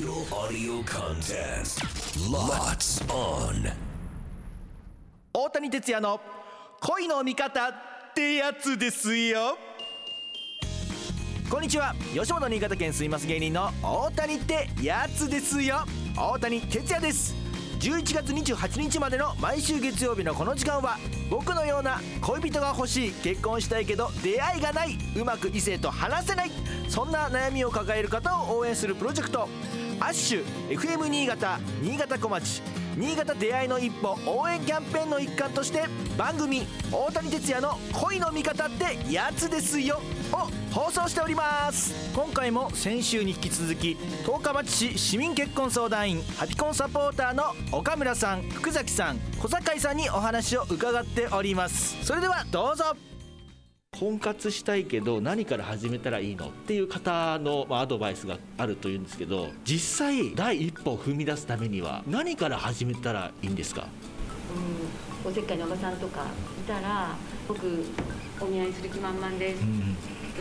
Digital audio contest. Lots on. 大谷哲也の恋の味方ってやつですよ。こんにちは。吉本新潟県住みます芸人の大谷ってやつですよ。大谷哲也です。11月28日までの毎週月曜日のこの時間は僕のような恋人が欲しい結婚したいけど出会いがないうまく異性と話せないそんな悩みを抱える方を応援するプロジェクト。アッシュ FM 新潟新潟小町新潟出会いの一歩応援キャンペーンの一環として番組「大谷哲也の恋の味方ってやつですよ」を放送しております。今回も先週に引き続き十日町市市民結婚相談員ハピコンサポーターの岡村さん福崎さん小坂井さんにお話を伺っております。それではどうぞ。婚活したいけど何から始めたらいいのっていう方のアドバイスがあるというんですけど実際第一歩を踏み出すためには何から始めたらいいんですか？うん、おせっかいのおばさんとかいたら僕お見合いする気満々です、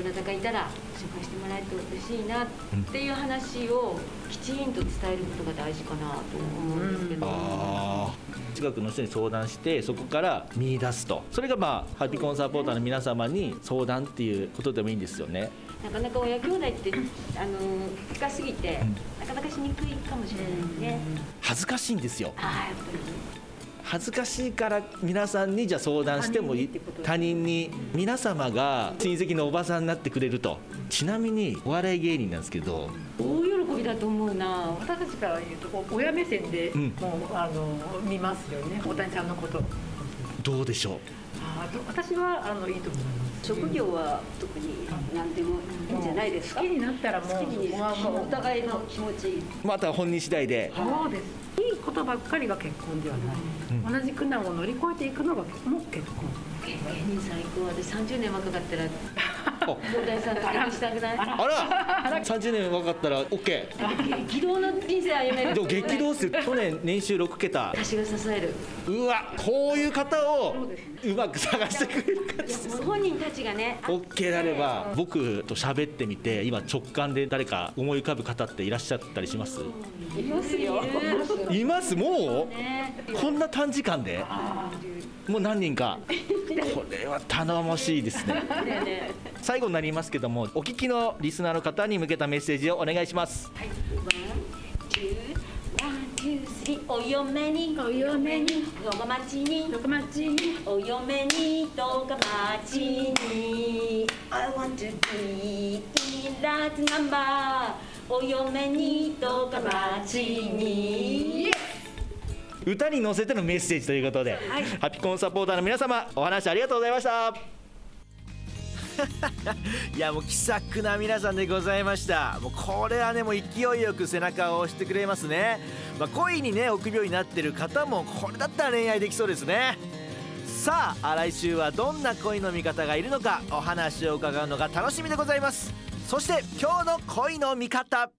どなたかいたら紹介してもらえると嬉しいなっていう話をきちんと伝えることが大事かなと思うんですけど、あー。近くの人に相談してそこから見出すと。それがまあハピコンサポーターの皆様に相談っていうことでもいいんですよね。なかなか親兄弟ってあの近すぎて、なかなかしにくいかもしれないね、恥ずかしいんですよ。ああやっぱり恥ずかしいから皆さんにじゃあ相談してもいい。他人にってこと他人に皆様が親戚のおばさんになってくれると。ちなみにお笑い芸人なんですけど。大喜びだと思うな。私たちから言うとこう親目線でうん。もう、あの見ますよね。大谷さんのこと。どうでしょあー私はあのいいと思います。職業は特に何でもいいんじゃないですか？好きになったらもうお互いの気持ち。うまた本人次第で。そうです。いいことばっかりが結婚ではない、同じ苦難を乗り越えていくのがもう結婚。芸人最高私30年若かったらさんしたくないあら。30年若かったら OK 激動の人生歩める。でも激動数去年年収6桁。私が支える。うわこういう方をうまく探してくれるかいやもう本人たちがね OK であれば僕と喋ってみて今直感で誰か思い浮かぶ方っていらっしゃったりします？いますよ。います？もね。うこんな短時間で？もう何人か。これは頼もしいですね最後になりますけどもお聞きのリスナーの方に向けたメッセージをお願いします。お嫁にお嫁に動画待ちに六町にお嫁に動画待ちに I want to be that number お嫁に動画待ちに。歌に乗せてのメッセージということで、ハピコンサポーターの皆様お話ありがとうございましたいやもう気さくな皆さんでございました。もうこれはねもう勢いよく背中を押してくれますね、まあ、恋にね臆病になってる方もこれだったら恋愛できそうですね。さあ来週はどんな恋の味方がいるのかお話を伺うのが楽しみでございます。そして今日の恋の味方。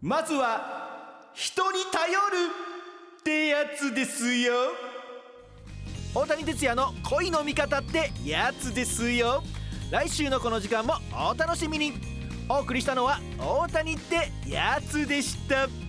まずは人に頼るってやつですよ。大谷哲也の恋の味方ってやつですよ。来週のこの時間もお楽しみに。お送りしたのは大谷ってやつでした。